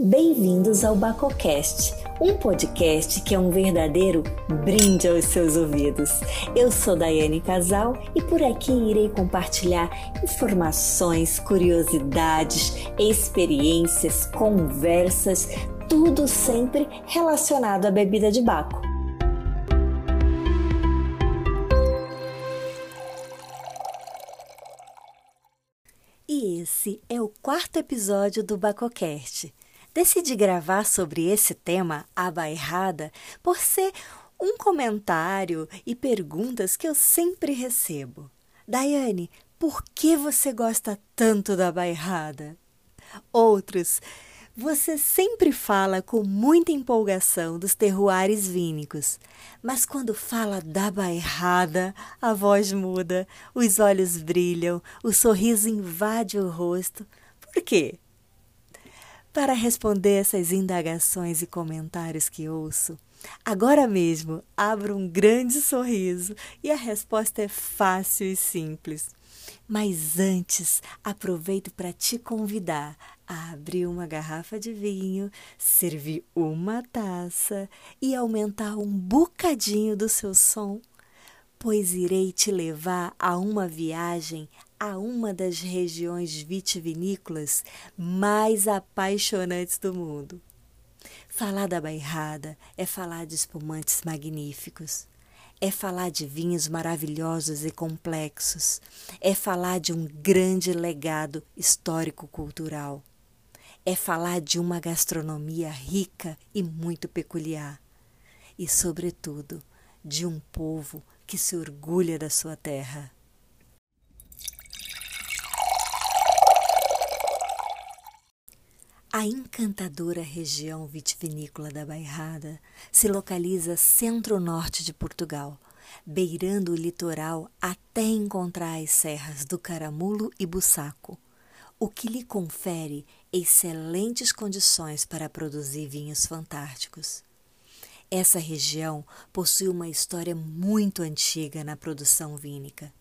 Bem-vindos ao Bacocast, um podcast que é um verdadeiro brinde aos seus ouvidos. Eu sou Daiane Casal e por aqui irei compartilhar informações, curiosidades, experiências, conversas, tudo sempre relacionado à bebida de Baco. E esse é o quarto episódio do Bacocast. Decidi gravar sobre esse tema, a bairrada, por ser um comentário e perguntas que eu sempre recebo. Daiane, por que você gosta tanto da bairrada? Outros, você sempre fala com muita empolgação dos terroares vínicos, mas quando fala da bairrada, a voz muda, os olhos brilham, o sorriso invade o rosto. Por quê? Para responder essas indagações e comentários que ouço, agora mesmo abro um grande sorriso e a resposta é fácil e simples. Mas antes, aproveito para te convidar a abrir uma garrafa de vinho, servir uma taça e aumentar um bocadinho do seu som, pois irei te levar a uma viagem a uma das regiões vitivinícolas mais apaixonantes do mundo. Falar da Bairrada é falar de espumantes magníficos, é falar de vinhos maravilhosos e complexos, é falar de um grande legado histórico-cultural, é falar de uma gastronomia rica e muito peculiar, e, sobretudo, de um povo que se orgulha da sua terra. A encantadora região vitivinícola da Bairrada se localiza centro-norte de Portugal, beirando o litoral até encontrar as serras do Caramulo e Bussaco, o que lhe confere excelentes condições para produzir vinhos fantásticos. Essa região possui uma história muito antiga na produção vínica.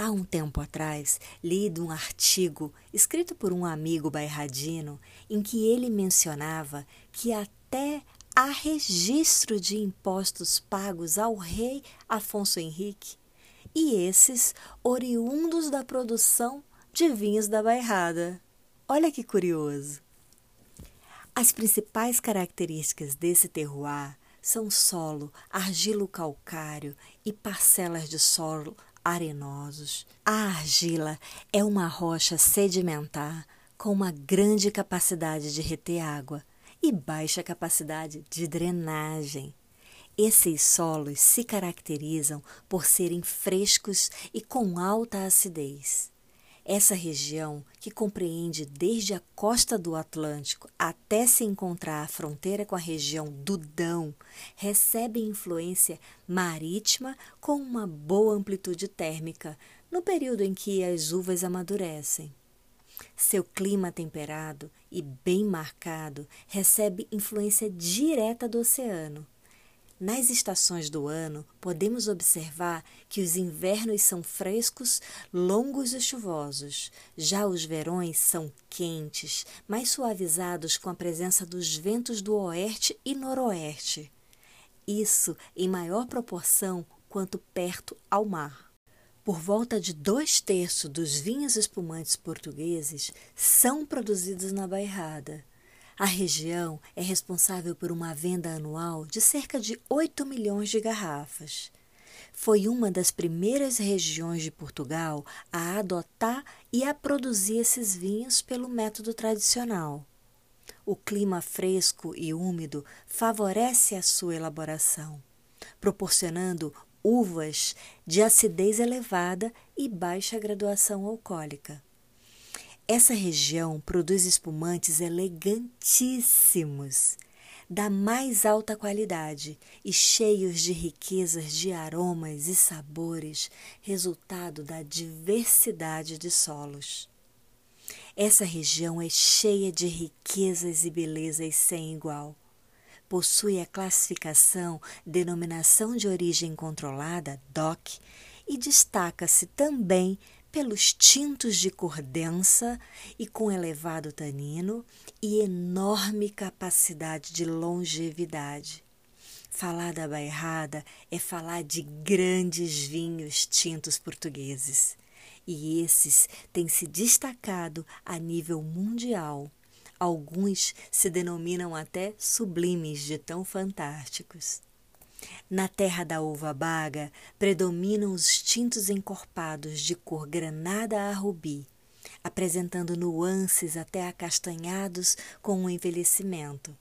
Há um tempo atrás, li um artigo escrito por um amigo bairradino em que ele mencionava que até há registro de impostos pagos ao rei Afonso Henrique, e esses oriundos da produção de vinhos da bairrada. Olha que curioso! As principais características desse terroir são solo, argilo calcário e parcelas de solo arenosos. A argila é uma rocha sedimentar com uma grande capacidade de reter água e baixa capacidade de drenagem. Esses solos se caracterizam por serem frescos e com alta acidez. Essa região, que compreende desde a costa do Atlântico até se encontrar à fronteira com a região do Dão, recebe influência marítima com uma boa amplitude térmica no período em que as uvas amadurecem. Seu clima temperado e bem marcado recebe influência direta do oceano nas estações do ano, podemos observar que os invernos são frescos, longos e chuvosos. Já os verões são quentes, mais suavizados com a presença dos ventos do oeste e noroeste. Isso em maior proporção quanto perto ao mar. Por volta de dois terços dos vinhos espumantes portugueses são produzidos na Bairrada. A região é responsável por uma venda anual de cerca de 8 milhões de garrafas. Foi uma das primeiras regiões de Portugal a adotar e a produzir esses vinhos pelo método tradicional. O clima fresco e úmido favorece a sua elaboração, proporcionando uvas de acidez elevada e baixa graduação alcoólica. Essa região produz espumantes elegantíssimos, da mais alta qualidade e cheios de riquezas de aromas e sabores, resultado da diversidade de solos. Essa região é cheia de riquezas e belezas sem igual. Possui a classificação Denominação de Origem Controlada, DOC, e destaca-se também pelos tintos de cor densa e com elevado tanino e enorme capacidade de longevidade. Falar da bairrada é falar de grandes vinhos tintos portugueses. E esses têm se destacado a nível mundial. Alguns se denominam até sublimes de tão fantásticos. Na terra da uva baga predominam os tintos encorpados de cor granada a rubi, apresentando nuances até acastanhados com o envelhecimento.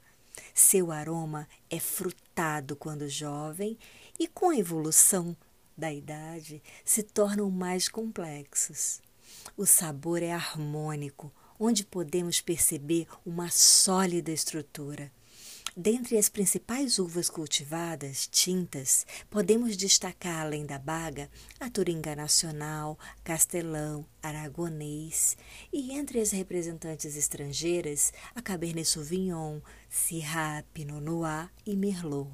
Seu aroma é frutado quando jovem e, com a evolução da idade, se tornam mais complexos. O sabor é harmônico, onde podemos perceber uma sólida estrutura Dentre as principais uvas cultivadas, tintas, podemos destacar, além da baga, a Turinga Nacional, Castelão, Aragonês e, entre as representantes estrangeiras, a Cabernet Sauvignon, Syrah, Pinot Noir e Merlot.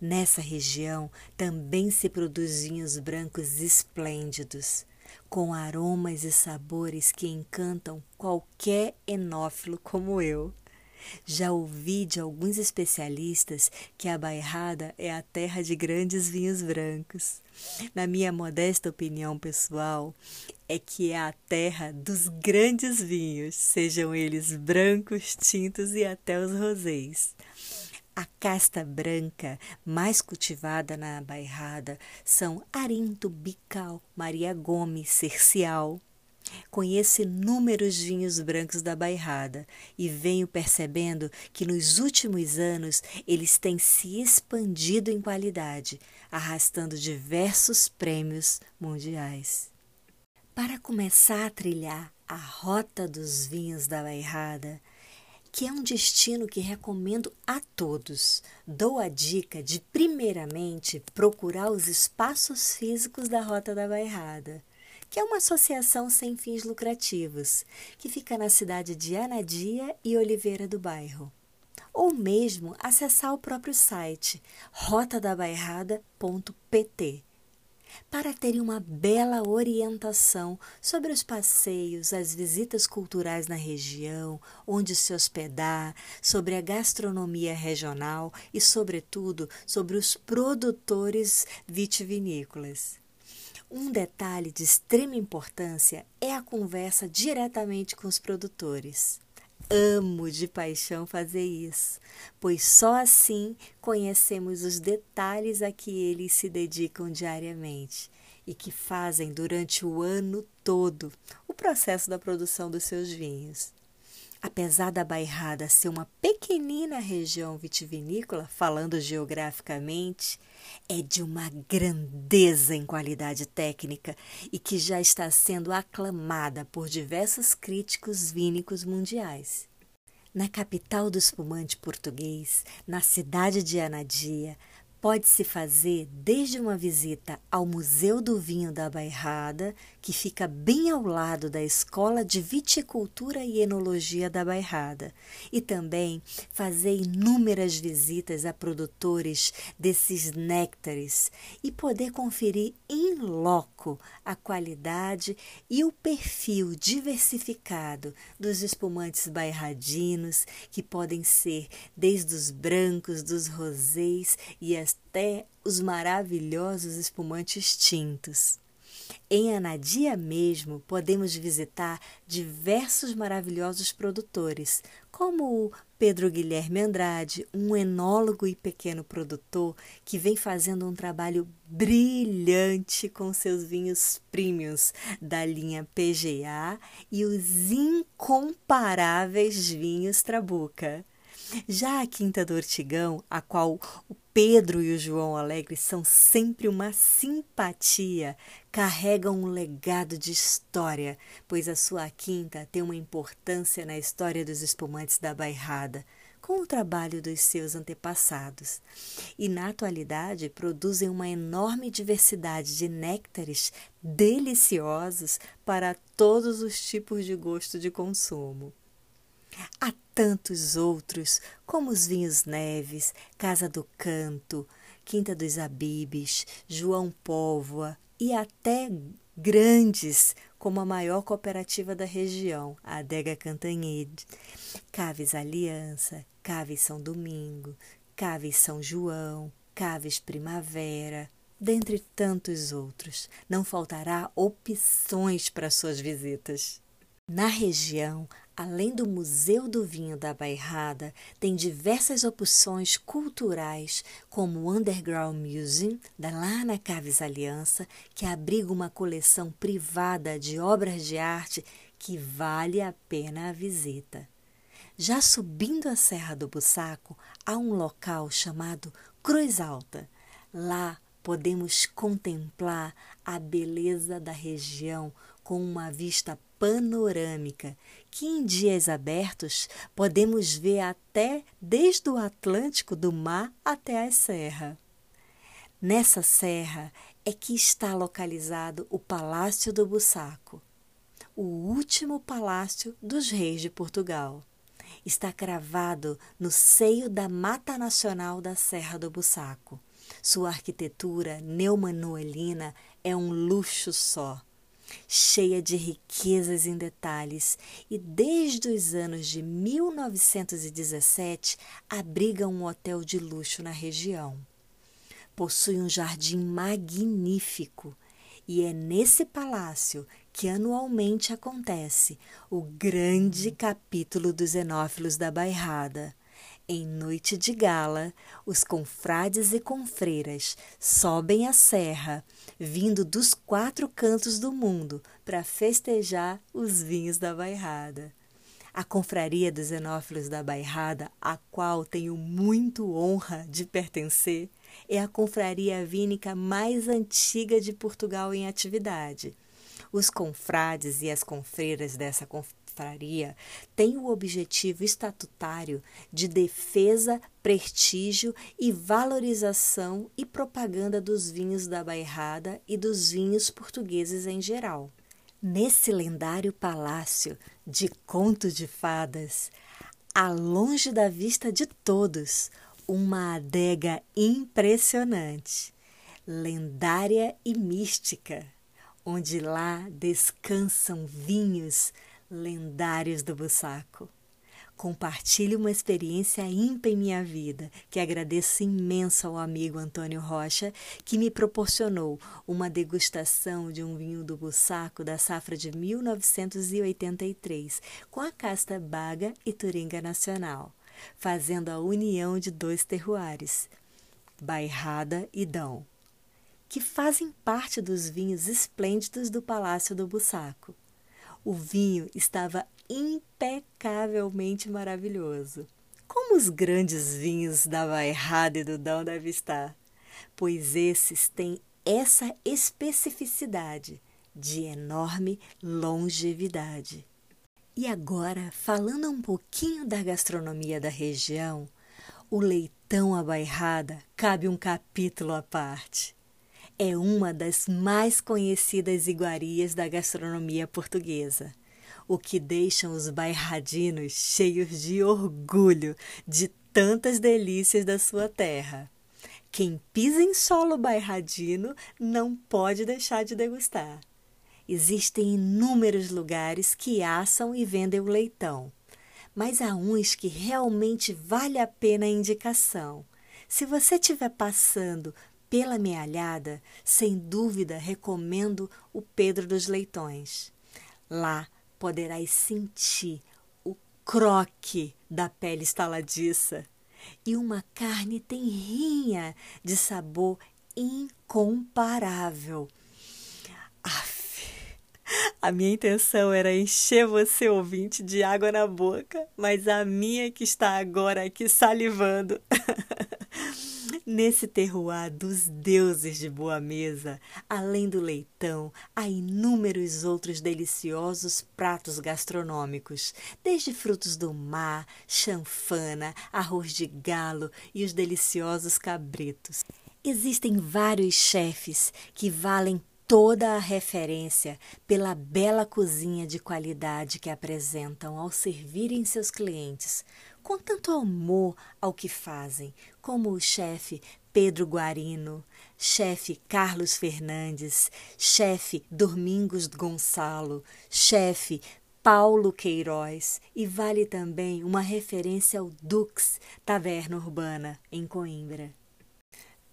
Nessa região também se produzem vinhos brancos esplêndidos, com aromas e sabores que encantam qualquer enófilo como eu. Já ouvi de alguns especialistas que a Bairrada é a terra de grandes vinhos brancos. Na minha modesta opinião pessoal, é que é a terra dos grandes vinhos, sejam eles brancos, tintos e até os rosés. A casta branca mais cultivada na Bairrada são Arinto, Bical, Maria Gomes, Cercial, Conheço inúmeros vinhos brancos da Bairrada e venho percebendo que nos últimos anos eles têm se expandido em qualidade, arrastando diversos prêmios mundiais. Para começar a trilhar a rota dos vinhos da Bairrada, que é um destino que recomendo a todos. Dou a dica de, primeiramente, procurar os espaços físicos da Rota da Bairrada que é uma associação sem fins lucrativos, que fica na cidade de Anadia e Oliveira do Bairro. Ou mesmo acessar o próprio site rotadabairrada.pt para terem uma bela orientação sobre os passeios, as visitas culturais na região, onde se hospedar, sobre a gastronomia regional e, sobretudo, sobre os produtores vitivinícolas. Um detalhe de extrema importância é a conversa diretamente com os produtores. Amo de paixão fazer isso, pois só assim conhecemos os detalhes a que eles se dedicam diariamente e que fazem durante o ano todo o processo da produção dos seus vinhos. Apesar da Bairrada ser uma pequenina região vitivinícola, falando geograficamente, é de uma grandeza em qualidade técnica e que já está sendo aclamada por diversos críticos vínicos mundiais. Na capital do espumante português, na cidade de Anadia, pode-se fazer desde uma visita ao Museu do Vinho da Bairrada, que fica bem ao lado da Escola de Viticultura e Enologia da Bairrada, e também fazer inúmeras visitas a produtores desses néctares e poder conferir em loco a qualidade e o perfil diversificado dos espumantes bairradinos, que podem ser desde os brancos, dos rosés e as até os maravilhosos espumantes tintos. Em Anadia mesmo, podemos visitar diversos maravilhosos produtores, como o Pedro Guilherme Andrade, um enólogo e pequeno produtor que vem fazendo um trabalho brilhante com seus vinhos premiums da linha PGA e os incomparáveis vinhos Trabuca. Já a Quinta do Ortigão, a qual o Pedro e o João Alegre são sempre uma simpatia, carregam um legado de história, pois a sua quinta tem uma importância na história dos espumantes da Bairrada, com o trabalho dos seus antepassados. E na atualidade produzem uma enorme diversidade de néctares deliciosos para todos os tipos de gosto de consumo. Há tantos outros, como os Vinhos Neves, Casa do Canto, Quinta dos Abibes, João Póvoa e até grandes, como a maior cooperativa da região, a Adega Cantanhede, Caves Aliança, Caves São Domingo, Caves São João, Caves Primavera, dentre tantos outros. Não faltará opções para suas visitas. Na região, além do Museu do Vinho da Bairrada, tem diversas opções culturais, como o Underground Museum, da lá na Caves Aliança, que abriga uma coleção privada de obras de arte que vale a pena a visita. Já subindo a Serra do Bussaco, há um local chamado Cruz Alta. Lá podemos contemplar a beleza da região com uma vista panorâmica que em dias abertos podemos ver até desde o Atlântico do mar até a serra. Nessa serra é que está localizado o Palácio do Bussaco, o último palácio dos reis de Portugal. Está cravado no seio da Mata Nacional da Serra do Bussaco. Sua arquitetura neomanuelina é um luxo só cheia de riquezas em detalhes, e desde os anos de 1917 abriga um hotel de luxo na região. Possui um jardim magnífico, e é nesse palácio que anualmente acontece o grande capítulo dos Enófilos da Bairrada em noite de gala, os confrades e confreiras sobem a serra, vindo dos quatro cantos do mundo para festejar os vinhos da bairrada. A confraria dos Enófilos da Bairrada, a qual tenho muito honra de pertencer, é a confraria vínica mais antiga de Portugal em atividade. Os confrades e as confreiras dessa confraria tem o objetivo estatutário de defesa, prestígio e valorização e propaganda dos vinhos da Bairrada e dos vinhos portugueses em geral. Nesse lendário palácio de conto de fadas, a longe da vista de todos, uma adega impressionante, lendária e mística, onde lá descansam vinhos lendários do Bussaco. Compartilhe uma experiência ímpar em minha vida, que agradeço imenso ao amigo Antônio Rocha, que me proporcionou uma degustação de um vinho do Bussaco da safra de 1983, com a casta Baga e Turinga Nacional, fazendo a união de dois terroares, Bairrada e Dão, que fazem parte dos vinhos esplêndidos do Palácio do Bussaco. O vinho estava impecavelmente maravilhoso. Como os grandes vinhos da Bairrada e do Dão devem estar, pois esses têm essa especificidade de enorme longevidade. E agora, falando um pouquinho da gastronomia da região, o leitão à bairrada cabe um capítulo à parte é uma das mais conhecidas iguarias da gastronomia portuguesa, o que deixa os bairradinos cheios de orgulho de tantas delícias da sua terra. Quem pisa em solo bairradino não pode deixar de degustar. Existem inúmeros lugares que assam e vendem o leitão, mas há uns que realmente vale a pena a indicação. Se você estiver passando pela mealhada, sem dúvida recomendo o Pedro dos Leitões. Lá poderás sentir o croque da pele estaladiça e uma carne tenrinha de sabor incomparável. Aff, a minha intenção era encher você, ouvinte, de água na boca, mas a minha que está agora aqui salivando. Nesse terroir dos deuses de boa mesa, além do leitão, há inúmeros outros deliciosos pratos gastronômicos, desde frutos do mar, chanfana, arroz de galo e os deliciosos cabritos. Existem vários chefes que valem toda a referência pela bela cozinha de qualidade que apresentam ao servirem seus clientes, com tanto amor ao que fazem, como o chefe Pedro Guarino, chefe Carlos Fernandes, chefe Domingos Gonçalo, chefe Paulo Queiroz e vale também uma referência ao Dux, Taverna Urbana, em Coimbra.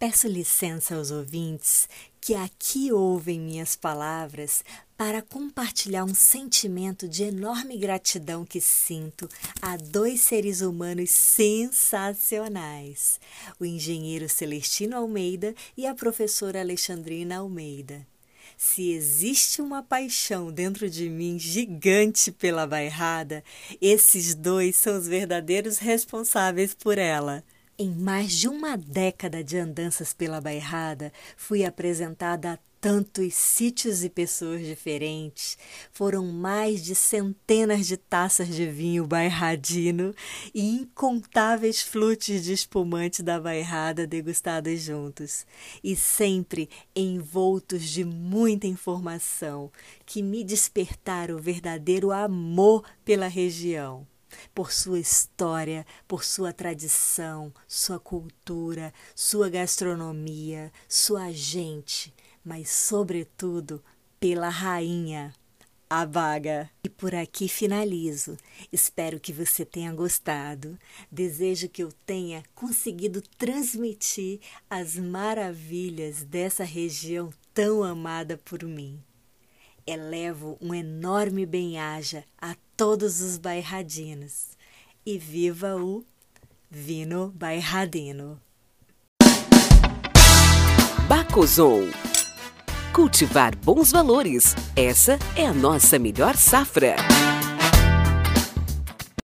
Peço licença aos ouvintes que aqui ouvem minhas palavras para compartilhar um sentimento de enorme gratidão que sinto a dois seres humanos sensacionais: o engenheiro Celestino Almeida e a professora Alexandrina Almeida. Se existe uma paixão dentro de mim gigante pela bairrada, esses dois são os verdadeiros responsáveis por ela. Em mais de uma década de andanças pela Bairrada, fui apresentada a tantos sítios e pessoas diferentes. Foram mais de centenas de taças de vinho bairradino e incontáveis flutes de espumante da bairrada degustados juntos, e sempre envoltos de muita informação que me despertaram o verdadeiro amor pela região por sua história, por sua tradição, sua cultura, sua gastronomia, sua gente, mas, sobretudo, pela rainha, a vaga. E por aqui finalizo. Espero que você tenha gostado. Desejo que eu tenha conseguido transmitir as maravilhas dessa região tão amada por mim. Elevo um enorme bem-aja a todos os bairradinos. E viva o Vino Bairradino. Bacozon. Cultivar bons valores. Essa é a nossa melhor safra.